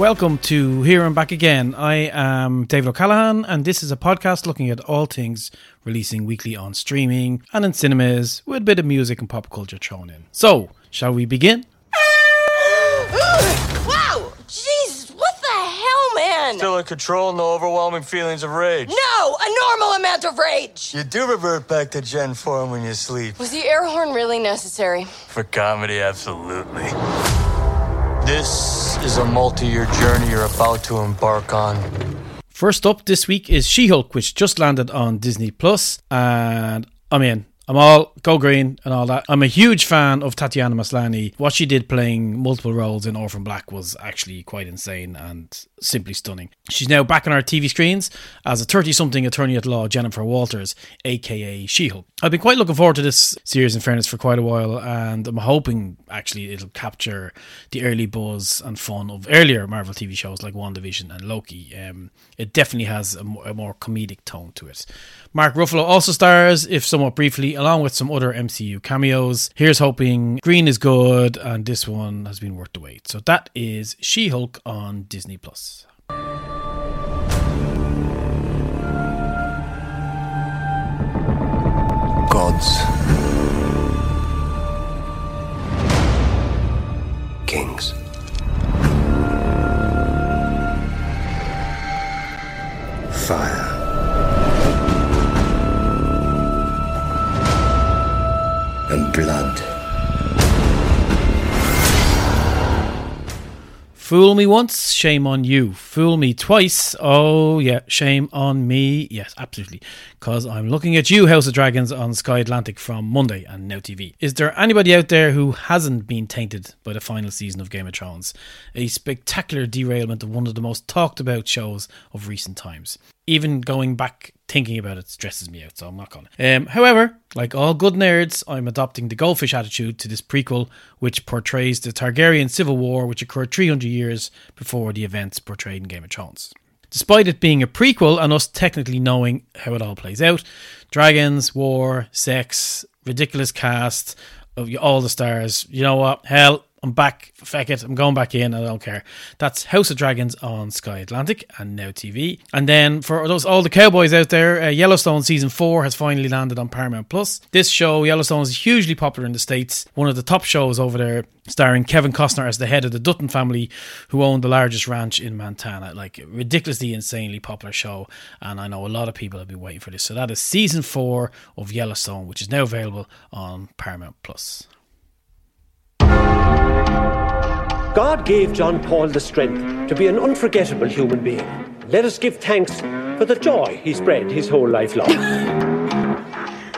Welcome to Here and Back Again. I am David O'Callaghan, and this is a podcast looking at all things releasing weekly on streaming and in cinemas with a bit of music and pop culture thrown in. So, shall we begin? wow! Jesus, what the hell, man? Still in control, no overwhelming feelings of rage. No, a normal amount of rage. You do revert back to Jen form when you sleep. Was the air horn really necessary? For comedy, absolutely. This is a multi year journey you're about to embark on. First up this week is She Hulk, which just landed on Disney Plus, and I'm in. I'm all go green and all that. I'm a huge fan of Tatiana Maslany. What she did playing multiple roles in Orphan Black was actually quite insane and simply stunning. She's now back on our TV screens as a 30 something attorney at law, Jennifer Walters, aka She Hulk. I've been quite looking forward to this series, in fairness, for quite a while, and I'm hoping actually it'll capture the early buzz and fun of earlier Marvel TV shows like WandaVision and Loki. Um, it definitely has a more comedic tone to it. Mark Ruffalo also stars, if somewhat briefly, along with some other MCU cameos. Here's hoping Green is good, and this one has been worth the wait. So that is She Hulk on Disney Plus. Gods. Kings. Fire. Fool me once, shame on you. Fool me twice, oh yeah, shame on me. Yes, absolutely. Because I'm looking at you, House of Dragons, on Sky Atlantic from Monday and Now TV. Is there anybody out there who hasn't been tainted by the final season of Game of Thrones? A spectacular derailment of one of the most talked about shows of recent times. Even going back thinking about it stresses me out, so I'm not going to. Um, however, like all good nerds, I'm adopting the goldfish attitude to this prequel, which portrays the Targaryen civil war, which occurred 300 years before the events portrayed in Game of Thrones. Despite it being a prequel and us technically knowing how it all plays out, dragons, war, sex, ridiculous cast all the stars, you know what? Hell, I'm back. Feck it. I'm going back in. I don't care. That's House of Dragons on Sky Atlantic and Now TV. And then for those all the cowboys out there, uh, Yellowstone season four has finally landed on Paramount Plus. This show, Yellowstone, is hugely popular in the states. One of the top shows over there, starring Kevin Costner as the head of the Dutton family, who own the largest ranch in Montana. Like ridiculously, insanely popular show. And I know a lot of people have been waiting for this. So that is season four of Yellowstone, which is now available on Paramount Plus. God gave John Paul the strength to be an unforgettable human being. Let us give thanks for the joy he spread his whole life long.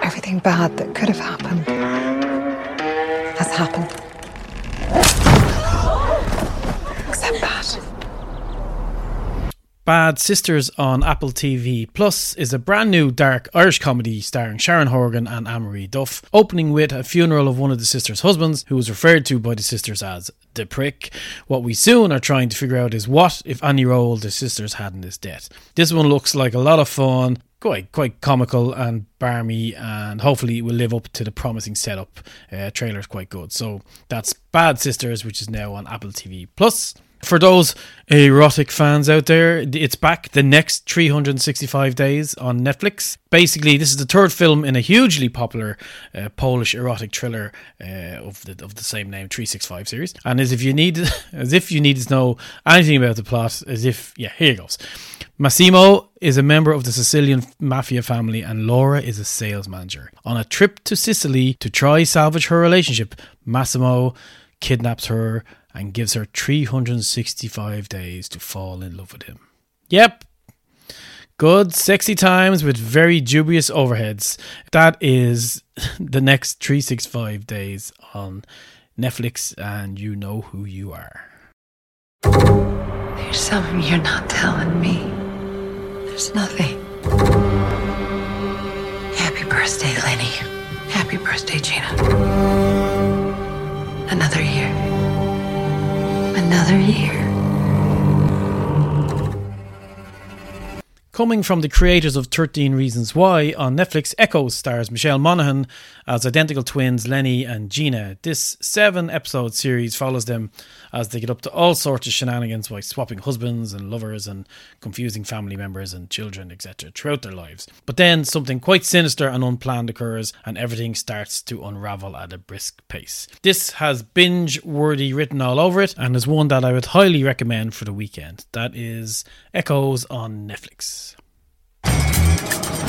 Everything bad that could have happened has happened. Except that. Bad Sisters on Apple TV Plus is a brand new dark Irish comedy starring Sharon Horgan and Anne-Marie Duff, opening with a funeral of one of the sisters' husbands, who was referred to by the sisters as the prick. What we soon are trying to figure out is what, if any, role the sisters had in this death. This one looks like a lot of fun, quite quite comical and barmy, and hopefully it will live up to the promising setup. Uh, trailer's quite good. So that's Bad Sisters, which is now on Apple TV Plus. For those erotic fans out there, it's back the next 365 days on Netflix. Basically, this is the third film in a hugely popular uh, Polish erotic thriller uh, of the of the same name, 365 series. And as if you need as if you need to know anything about the plot, as if yeah, here it goes. Massimo is a member of the Sicilian mafia family and Laura is a sales manager. On a trip to Sicily to try salvage her relationship, Massimo kidnaps her and gives her 365 days to fall in love with him. Yep. Good, sexy times with very dubious overheads. That is the next 365 days on Netflix, and you know who you are. There's something you're not telling me. There's nothing. Happy birthday, Lenny. Happy birthday, Gina. Another year. Another year. Coming from the creators of 13 Reasons Why on Netflix, Echoes stars Michelle Monaghan as identical twins Lenny and Gina. This seven episode series follows them as they get up to all sorts of shenanigans by swapping husbands and lovers and confusing family members and children, etc., throughout their lives. But then something quite sinister and unplanned occurs, and everything starts to unravel at a brisk pace. This has binge worthy written all over it and is one that I would highly recommend for the weekend. That is Echoes on Netflix.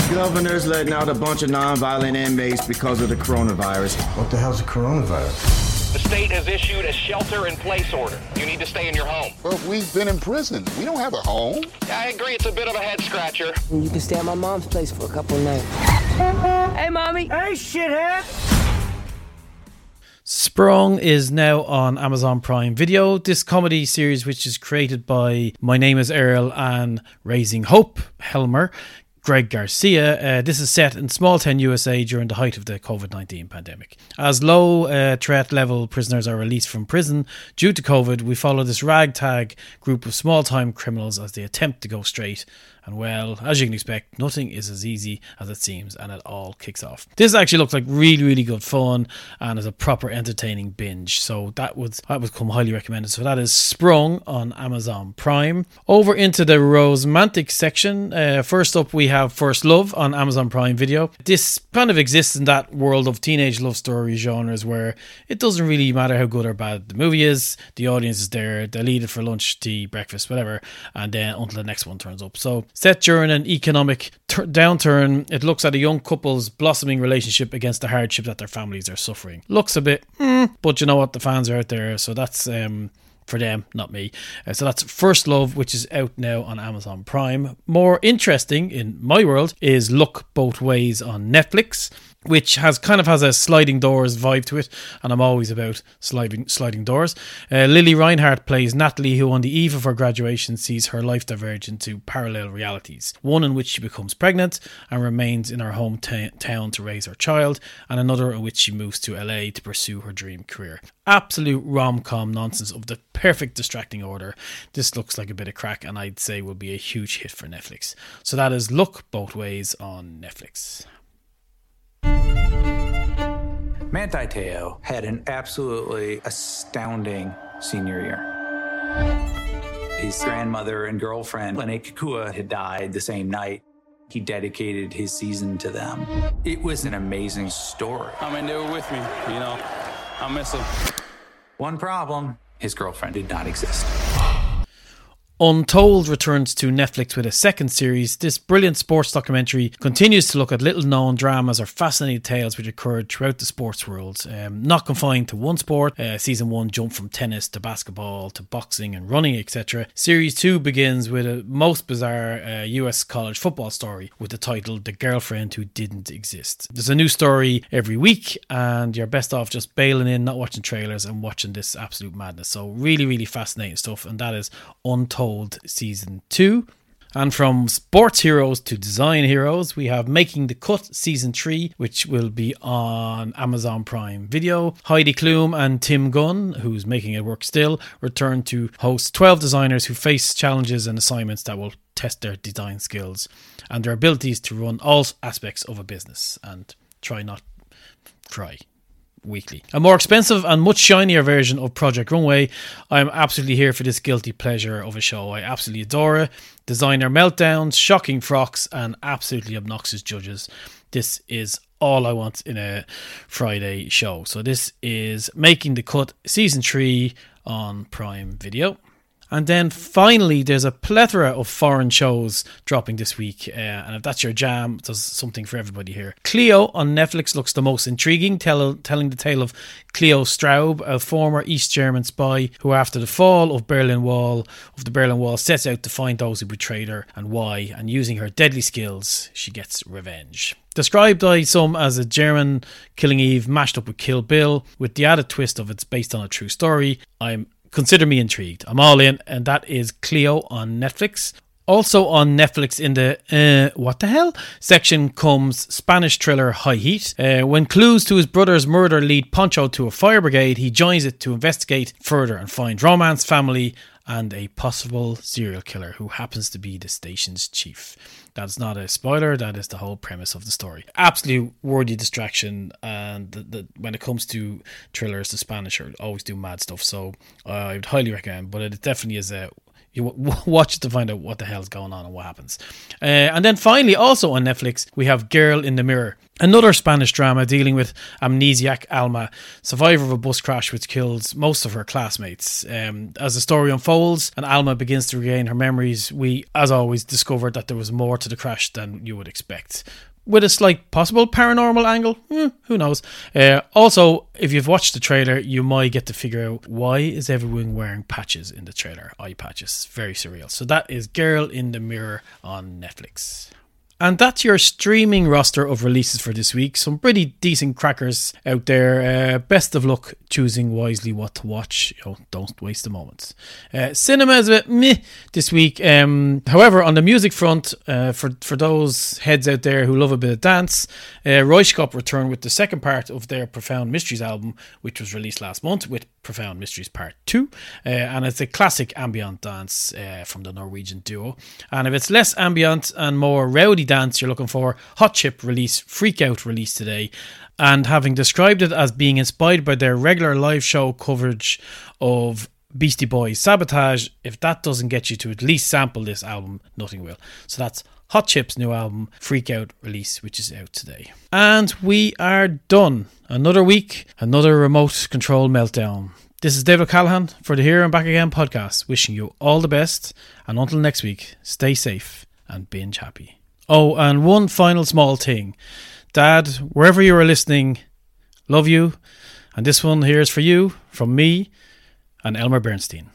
Governor's letting out a bunch of non-violent inmates because of the coronavirus. What the hell's a coronavirus? The state has issued a shelter in place order. You need to stay in your home. Well, we've been in prison. We don't have a home. I agree, it's a bit of a head scratcher. You can stay at my mom's place for a couple of nights. Hey, mommy. Hey, shithead! Sprung is now on Amazon Prime Video. This comedy series, which is created by My Name is Earl and Raising Hope Helmer, Greg Garcia. Uh, this is set in small town USA during the height of the COVID 19 pandemic. As low uh, threat level prisoners are released from prison due to COVID, we follow this ragtag group of small time criminals as they attempt to go straight. And well, as you can expect, nothing is as easy as it seems, and it all kicks off. This actually looks like really, really good fun and is a proper entertaining binge. So that would that would come highly recommended. So that is Sprung on Amazon Prime. Over into the romantic section. Uh, first up, we have First Love on Amazon Prime Video. This kind of exists in that world of teenage love story genres where it doesn't really matter how good or bad the movie is. The audience is there. They'll eat it for lunch, tea, breakfast, whatever, and then until the next one turns up. So Set during an economic tur downturn, it looks at a young couple's blossoming relationship against the hardship that their families are suffering. Looks a bit, mm, but you know what? The fans are out there, so that's um, for them, not me. Uh, so that's First Love, which is out now on Amazon Prime. More interesting in my world is Look Both Ways on Netflix which has kind of has a sliding doors vibe to it, and I'm always about sliding sliding doors. Uh, Lili Reinhart plays Natalie, who on the eve of her graduation sees her life diverge into parallel realities. One in which she becomes pregnant and remains in her hometown to raise her child, and another in which she moves to LA to pursue her dream career. Absolute rom com nonsense of the perfect distracting order. This looks like a bit of crack, and I'd say will be a huge hit for Netflix. So that is Look Both Ways on Netflix. Manti Te'o had an absolutely astounding senior year. His grandmother and girlfriend, Lennay Kekua, had died the same night. He dedicated his season to them. It was an amazing story. I mean, they were with me, you know. I miss them. One problem his girlfriend did not exist. Untold returns to Netflix with a second series. This brilliant sports documentary continues to look at little known dramas or fascinating tales which occurred throughout the sports world. Um, not confined to one sport, uh, season one jumped from tennis to basketball to boxing and running, etc. Series two begins with a most bizarre uh, US college football story with the title The Girlfriend Who Didn't Exist. There's a new story every week, and you're best off just bailing in, not watching trailers, and watching this absolute madness. So, really, really fascinating stuff, and that is Untold. Season 2. And from sports heroes to design heroes, we have Making the Cut Season 3, which will be on Amazon Prime Video. Heidi Klum and Tim Gunn, who's making it work still, return to host 12 designers who face challenges and assignments that will test their design skills and their abilities to run all aspects of a business and try not try weekly. A more expensive and much shinier version of Project Runway. I'm absolutely here for this guilty pleasure of a show. I absolutely adore it. Designer meltdowns, shocking frocks, and absolutely obnoxious judges. This is all I want in a Friday show. So this is Making the Cut Season 3 on Prime Video. And then finally, there's a plethora of foreign shows dropping this week. Uh, and if that's your jam, there's something for everybody here. Kleo on Netflix looks the most intriguing, tell, telling the tale of Kleo Straub, a former East German spy who, after the fall of Berlin Wall, of the Berlin Wall, sets out to find those who betrayed her and why. And using her deadly skills, she gets revenge. Described by some as a German Killing Eve mashed up with Kill Bill, with the added twist of it's based on a true story, I'm consider me intrigued. I'm all in, and that is Kleo on Netflix. Also on Netflix in the uh, what the hell section comes Spanish thriller High Heat. Uh, when clues to his brother's murder lead Poncho to a fire brigade, he joins it to investigate further and find romance, family, and a possible serial killer who happens to be the station's chief. That's not a spoiler, that is the whole premise of the story. Absolute worthy distraction, and the, the, when it comes to thrillers, the Spanish are always do mad stuff, so uh, I would highly recommend, but it definitely is a you watch it to find out what the hell's going on and what happens. Uh, and then finally, also on Netflix, we have Girl in the Mirror, another Spanish drama dealing with amnesiac Alma, survivor of a bus crash which kills most of her classmates. Um, as the story unfolds and Alma begins to regain her memories, we, as always, discover that there was more to the crash than you would expect with a slight possible paranormal angle. Hmm, who knows? Uh, also, if you've watched the trailer, you might get to figure out why is everyone wearing patches in the trailer, eye patches. Very surreal. So that is Girl in the Mirror on Netflix. And that's your streaming roster of releases for this week. Some pretty decent crackers out there. Uh, best of luck choosing wisely what to watch. Don't waste a moment. Uh, cinema is a bit meh this week. Um, however, on the music front, uh, for for those heads out there who love a bit of dance, uh, Röyksopp returned with the second part of their Profound Mysteries album, which was released last month with Profound Mysteries Part 2. Uh, and it's a classic ambient dance uh, from the Norwegian duo. And if it's less ambient and more rowdy dance you're looking for, Hot Chip release Freak Out release today. And having described it as being inspired by their regular live show coverage of Beastie Boys Sabotage, if that doesn't get you to at least sample this album, nothing will. So that's Hot Chip's new album, Freak Out release, which is out today. And we are done. Another week, another remote control meltdown. This is David Callaghan for the Here and Back Again podcast, wishing you all the best. And until next week, stay safe and binge happy. Oh, and one final small thing. Dad, wherever you are listening, love you. And this one here is for you from me and Elmer Bernstein.